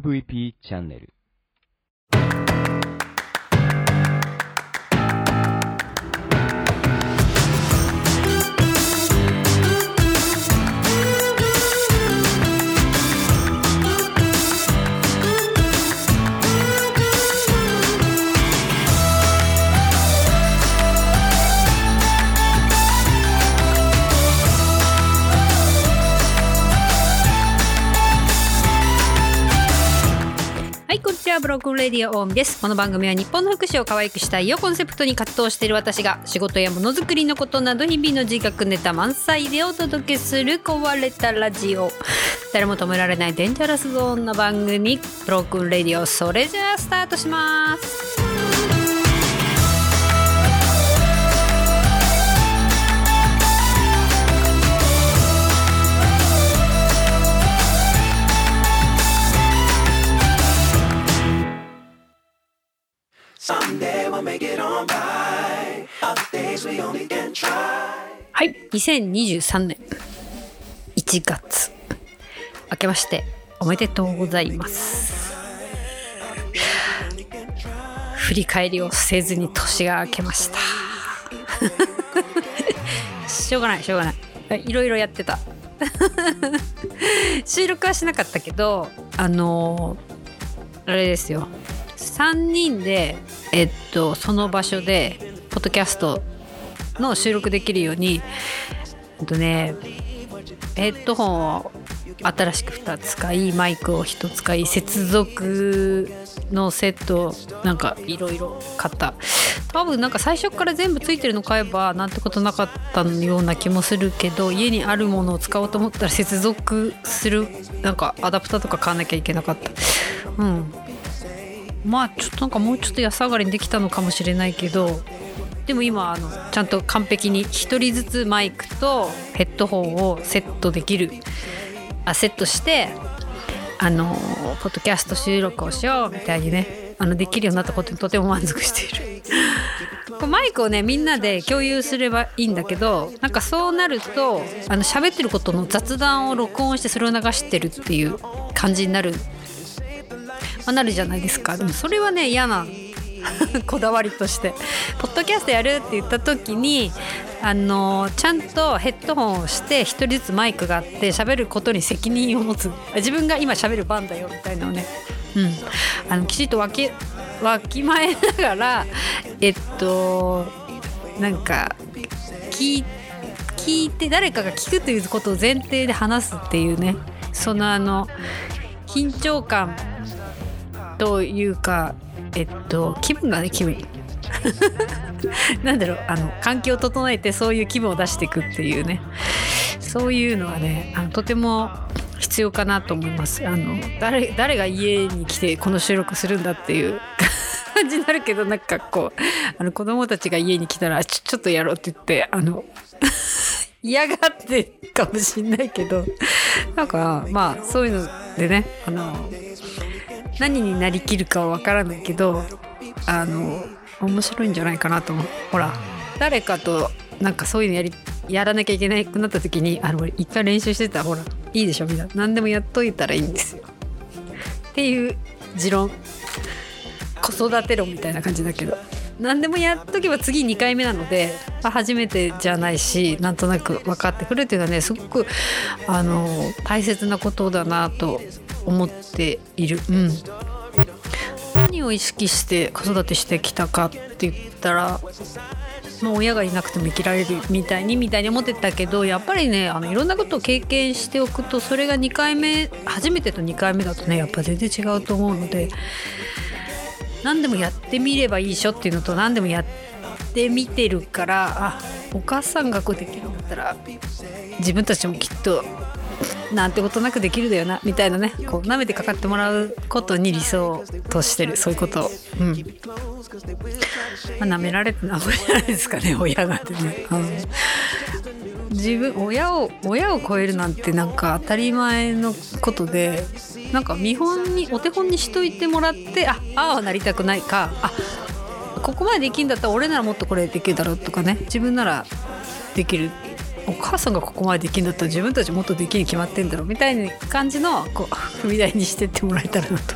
MVP チャンネル。は、 Broken Radio です。この番組は日本の福祉を可愛くしたいをコンセプトに活動している私が仕事やものづくりのことなど日々の自虐ネタ満載でお届けする壊れたラジオ。誰も止められない dangerous zone の番組 Broken Radio それじゃあスタートします。はい、2023年。1月。明けましておめでとうございます。振り返りをせずに年が明けました。しょうがないしょうがない。いろいろやってた。収録はしなかったけどあのあれですよ。3人でえっとその場所でポッドキャストの収録できるようにえっとねヘッドホンを新しく2つ買いマイクを1つ買い接続のセットなんかいろいろ買った。多分なんか最初から全部ついてるの買えばなんてことなかったような気もするけど家にあるものを使おうと思ったら接続するなんかアダプターとか買わなきゃいけなかった。うん。まあちょっとなんかもうちょっと安上がりにできたのかもしれないけどでも今あのちゃんと完璧に1人ずつマイクとヘッドホンをセットできるあセットしてあのポッドキャスト収録をしようみたいにねあのできるようになったことにとても満足している。こうマイクをねみんなで共有すればいいんだけどなんかそうなるとあの喋ってることの雑談を録音してそれを流してるっていう感じになる、まあ、なるじゃないですか。でもそれはね嫌な こだわりとして。ポッドキャストやるって言った時にあのちゃんとヘッドホンをして一人ずつマイクがあって喋ることに責任を持つ。自分が今喋る番だよみたいなのをね、うん、あのきちっとわきわきまえながらえっとなんか聞い聞いて誰かが聞くということを前提で話すっていうね。そのあの緊張感というかえっと気分がね気分。なんだろうあの環境を整えてそういう気分を出していくっていうね。そういうのはねあのとても必要かなと思います。あの誰誰が家に来てこの収録するんだっていう 感じになるけどなんかこうあの子供たちが家に来たらちょちょっとやろうって言ってあの 嫌がってかもしんないけど。なんかまあそういうのでねあの何になりきるかはわからないけどあの面白いんじゃないかなと思う。ほら誰かとなんかそういうのやりやらなきゃいけなくなった時にあの一回練習してたらほらいいでしょみんな。何でもやっといたらいいんですよ。っていう持論。子育て論みたいな感じだけど。何でもやっとけば次2回目なので、まあ、初めてじゃないしなんとなく分かってくるっていうのはねすごくあの大切なことだなと思っている。うん何を意識して子育てしてきたかって言ったら、まあ、親がいなくても生きられるみたいにみたいに思ってたけどやっぱりねあのいろんなことを経験しておくとそれが2回目初めてと2回目だとねやっぱ全然違うと思うので何でもやってみればいいしょっていうのと何でもやってみてるからあお母さんがこうできるんだったら自分たちもきっとなんてことなくできるだよなみたいなねこう舐めてかかってもらうことに理想としてるそういうこと。をうん、まあ、舐められてなんぼじゃないですかね 親がってね、うん、自分親を親を超えるなんてなんか当たり前のことでなんか見本にお手本にしといてもらってあああなりたくないかあここまでできるんだったら俺ならもっとこれできるだろうとかね自分ならできる。お母さんがここまでできるんだったら自分たちもっとできるに決まってんだろうみたいな感じのこう踏み台にしてってもらえたらなと。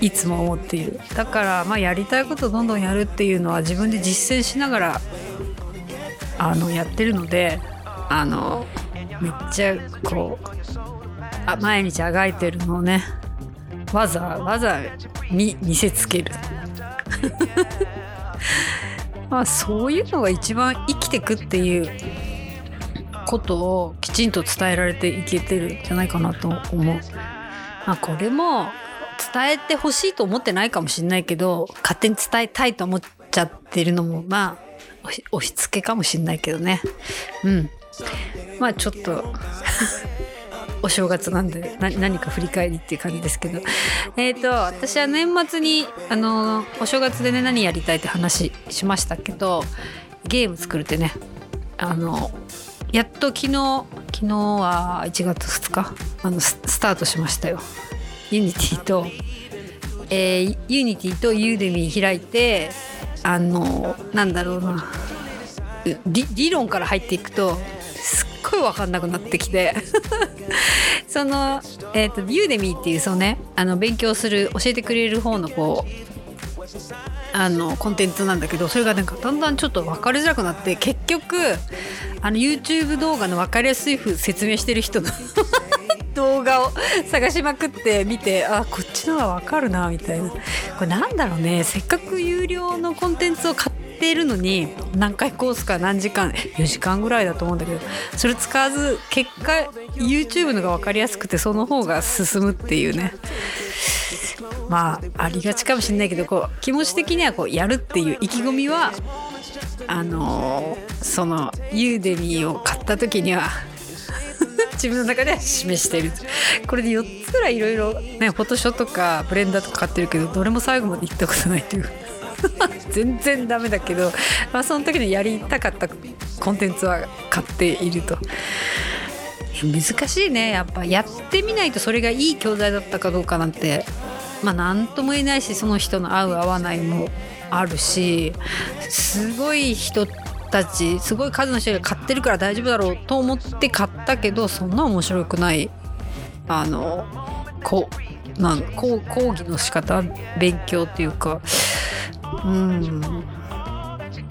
いつも思っている。だからまあやりたいことどんどんやるっていうのは自分で実践しながらあのやってるのであのめっちゃこうあ毎日あがいてるのをねわざわざ見せつける。まあそういうのが一番生きてくっていうことをきちんと伝えられていけてるんじゃないかなと思う。まあこれも伝えてほしいと思ってないかもしれないけど勝手に伝えたいと思っちゃってるのもまあ押し付けかもしれないけどね。うん。まあちょっと お正月なんでな何か振り返りっていう感じですけどえっ、と私は年末にあのお正月でね何やりたいって話しましたけどゲーム作るってねあのやっと昨日昨日は1月2日あのスタートしましたよ。Unity と、えー Unity と Udemy 開いてあのなんだろうな。理論から入っていくとすっごい分かんなくなってきて。その、えー、と Udemy っていうそのねあの勉強する教えてくれる方のこうあのコンテンツなんだけどそれがなんかだんだんちょっと分かりづらくなって結局あの YouTube 動画の分かりやすい風説明してる人の 動画を探しまくって見てあこっちの方が分かるなみたいな。これなんだろうね。せっかく有料のコンテンツを買っているのに何回コースか何時間4時間ぐらいだと思うんだけどそれ使わず結果 YouTube のが分かりやすくてその方が進むっていうね。まあありがちかもしれないけどこう気持ち的にはこうやるっていう意気込みはあのーそのユーデミーを買った時には 自分の中では示してる。これで4つぐらいいろいろねフォトショーとかブレンダーとか買ってるけどどれも最後まで行ったことないっていう。全然ダメだけど、まあ、その時にやりたかったコンテンツは買っていると。難しいね。やっぱやってみないとそれがいい教材だったかどうかなんて。まあ何とも言えないしその人の合う合わないもあるしすごい人たちすごい数の人が買ってるから大丈夫だろうと思って買ったけどそんな面白くない。あのこうなんこう講義の仕方勉強っていうか。うん。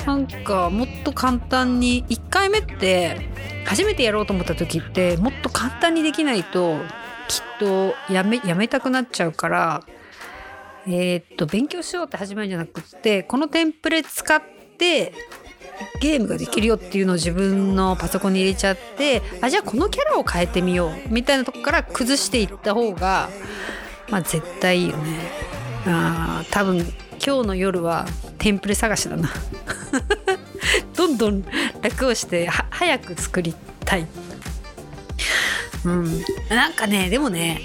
なんかもっと簡単に1回目って初めてやろうと思った時ってもっと簡単にできないときっとやめやめたくなっちゃうからえーっと勉強しようって始めるんじゃなくってこのテンプレ使ってゲームができるよっていうのを自分のパソコンに入れちゃってあじゃあこのキャラを変えてみようみたいなとこから崩していった方がまあ絶対いいよね。あ多分今日の夜はテンプレ探しだな。どんどん楽をして早く作りたい。うん。なんかねでもね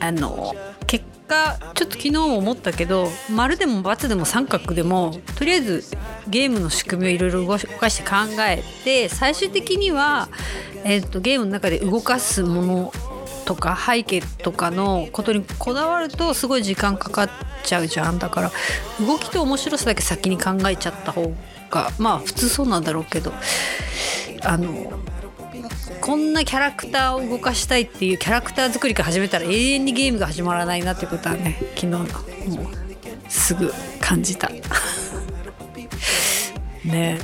あの果ちょっと昨日も思ったけど丸でも×でも三角でもとりあえずゲームの仕組みをいろいろ動かして考えて最終的には、えー、とゲームの中で動かすものとか背景とかのことにこだわるとすごい時間かかっちゃうじゃん。だから動きと面白さだけ先に考えちゃった方がまあ普通そうなんだろうけどあのこんなキャラクターを動かしたいっていうキャラクター作りから始めたら永遠にゲームが始まらないなってことはね昨日のもうすぐ感じた。ね。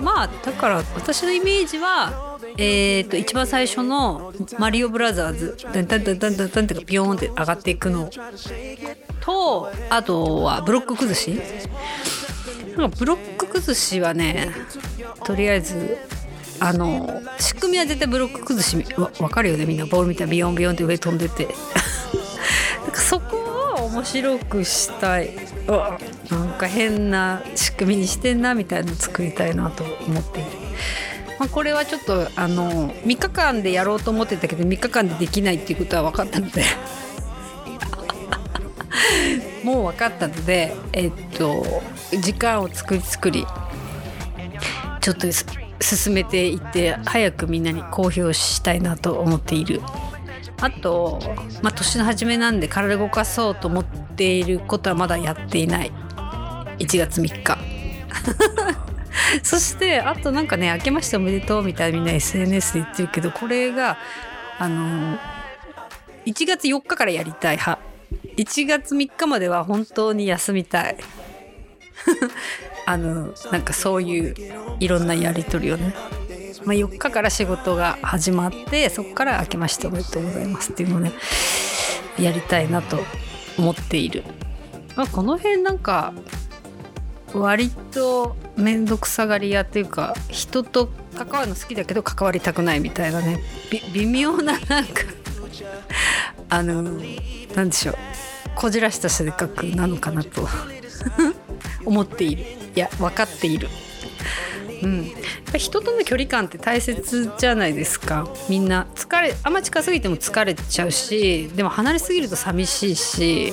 まあだから私のイメージはえー、と一番最初の「マリオブラザーズ」ダンダンダンダンダンってビヨーンって上がっていくのとあとはブロック崩し。なんかブロック崩しはねとりあえずあの仕組みは絶対ブロック崩しわ分かるよねみんな。ボールみたいなビヨンビヨンって上飛んでて。なんかそこを面白くしたい。うわなんか変な仕組みにしてんなみたいなの作りたいなと思っている。まあ、これはちょっとあの3日間でやろうと思ってたけど3日間でできないっていうことは分かったので。もう分かったのでえっと時間を作り作り。ちょっとす。進めていって早くみんなに公表したいなと思っている。あと、まあ、年の初めなんで体動かそうと思っていることはまだやっていない。1月3日。そしてあとなんかね「明けましておめでとう」みたいなみんな SNS で言ってるけどこれがあの1月4日からやりたい派。1月3日までは本当に休みたい。あのなんかそういういろんなやり取りをね、まあ、4日から仕事が始まってそこから「明けましておめでとうございます」っていうのをねやりたいなと思っている、まあ、この辺なんか割と面倒くさがり屋っていうか人と関わるの好きだけど関わりたくないみたいなね。微妙ななんかあのなんでしょう。こじらした性格なのかなと。思っている。いや分かっている。うん、やっぱ人との距離感って大切じゃないですか。みんな。疲れあんま近すぎても疲れちゃうしでも離れすぎると寂しいし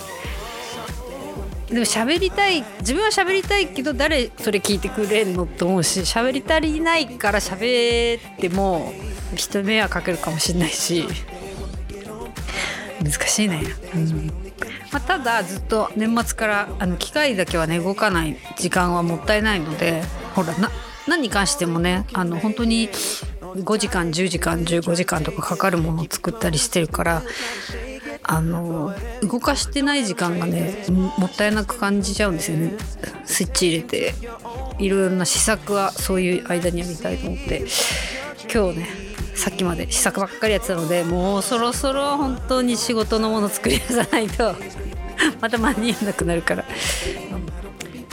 でも喋りたい自分は喋りたいけど誰それ聞いてくれんのと思うし喋り足りないから喋っても人迷惑かけるかもしれないし。難しいね、うん。まあ、ただずっと年末からあの機械だけはね動かない時間はもったいないのでほらな何に関してもねあの本当に5時間10時間15時間とかかかるものを作ったりしてるからあの動かしてない時間がねもったいなく感じちゃうんですよね。スイッチ入れていろいろな試作はそういう間にやりたいと思って今日ねさっきまで試作ばっかりやってたのでもうそろそろ本当に仕事のもの作り出さないと また間に合わなくなるから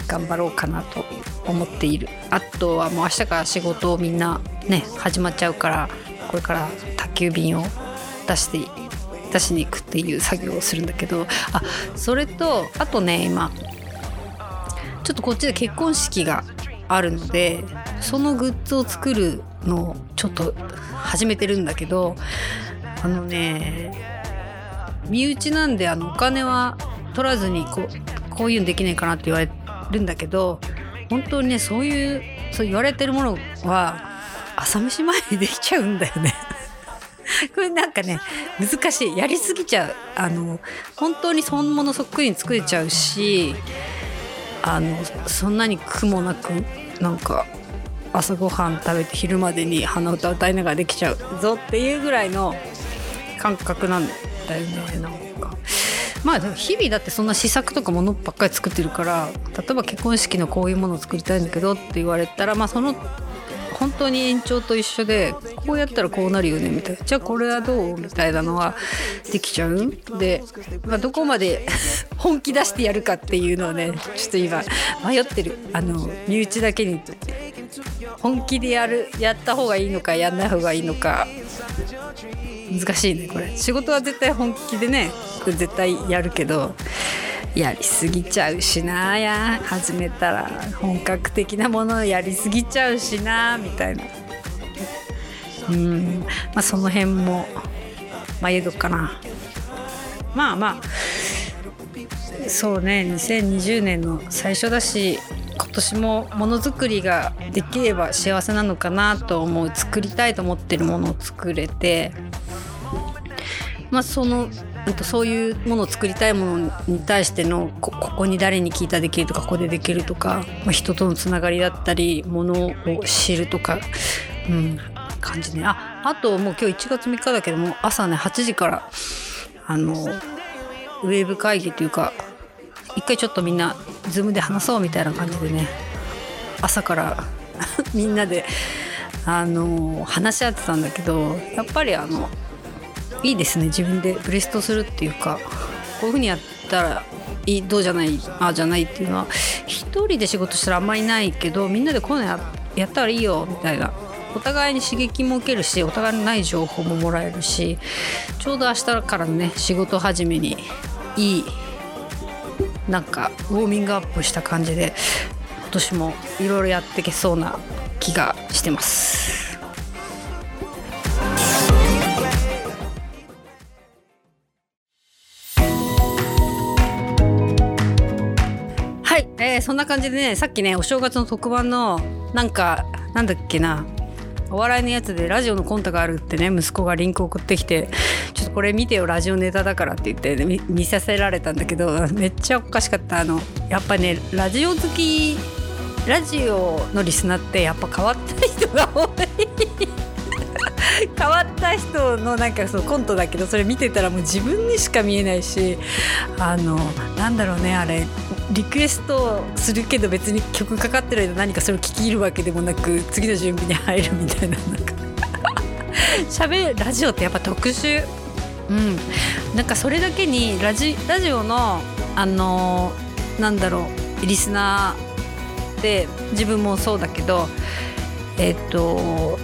頑張ろうかなと思っている。あとはもう明日から仕事をみんなね始まっちゃうからこれから宅急便を出して出しに行くっていう作業をするんだけどあそれとあとね今ちょっとこっちで結婚式があるのでそのグッズを作るのをちょっと始めてるんだけどあのね身内なんであのお金は取らずにこうこういうのできないかなって言われるんだけど本当にねそういうそう言われてるものは朝飯前にできちゃうんだよね。これなんかね難しいやりすぎちゃうあの本当に本物そっくりに作れちゃうしあのそんなに苦もなくなんか朝ごはん食べて昼までに鼻歌歌いながらできちゃうぞっていうぐらいの感覚なんだよね。なんか。まあ日々だってそんな試作とかものばっかり作ってるから例えば結婚式のこういうものを作りたいんだけどって言われたらまあその本当に延長と一緒でこうやったらこうなるよねみたいな。じゃあこれはどうみたいなのはできちゃう？で、まあ、どこまで 本気出してやるかっていうのをねちょっと今迷ってる。あの身内だけに。とって本気でやるやった方がいいのかやんない方がいいのか難しいねこれ。仕事は絶対本気でね絶対やるけどやりすぎちゃうしなや。始めたら本格的なものやりすぎちゃうしなみたいな。うん。まあその辺も迷うかな。まあまあそうね2020年の最初だし今年もものづくりができれば幸せなのかなと思う作りたいと思ってるものを作れてまあそのそういうものを作りたいものに対してのここに誰に聞いたらできるとかここでできるとか、まあ、人とのつながりだったりものを知るとか、うん、感じね。ああともう今日1月3日だけども朝ね8時からあのウェブ会議というか一回ちょっとみんなズームで話そうみたいな感じでね朝から みんなであの話し合ってたんだけどやっぱりあのいいですね。自分でブレストするっていうかこういうふうにやったらいいどうじゃないああじゃないっていうのは一人で仕事したらあんまりないけどみんなでこういうのややったらいいよみたいなお互いに刺激も受けるしお互いにない情報ももらえるしちょうど明日からのね仕事始めにいいなんかウォーミングアップした感じで今年もいろいろやっていけそうな気がしてます。はい、えーそんな感じでねさっきねお正月の特番のなんかなんだっけなお笑いのやつでラジオのコントがあるってね息子がリンク送ってきてちょっとこれ見てよラジオネタだからって言って、ね、見見させられたんだけどめっちゃおかしかった。あのやっぱねラジオ好きラジオのリスナーってやっぱ変わった人が多い。変わった人のなんかそうコントだけどそれ見てたらもう自分にしか見えないしあのなんだろうねあれ。リクエストするけど別に曲かかってる間何かそれを聴き入るわけでもなく次の準備に入るみたいななんか。喋るラジオってやっぱ特殊。うん。なんかそれだけにラジラジオのあのなんだろうリスナーで自分もそうだけどえっと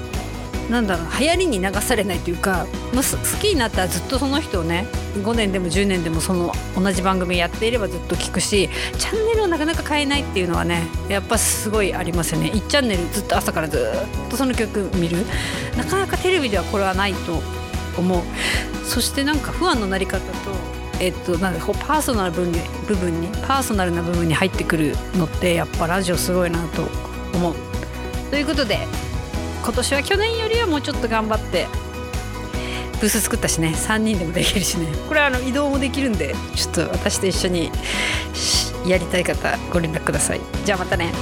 なんだろう流行りに流されないというかもう好きになったらずっとその人をね5年でも10年でもその同じ番組やっていればずっと聞くしチャンネルをなかなか変えないっていうのはねやっぱすごいありますよね。1チャンネルずっと朝からずっとその曲見る。なかなかテレビではこれはないと思う。そしてなんか不安のなり方とえっと、なんかこうパーソナル部分に部分にパーソナルな部分に入ってくるのってやっぱラジオすごいなと思う。ということで今年は去年よりはもうちょっと頑張ってブース作ったしね。3人でもできるしね。これはあの移動もできるんでちょっと私と一緒にやりたい方ご連絡ください。じゃあまたね。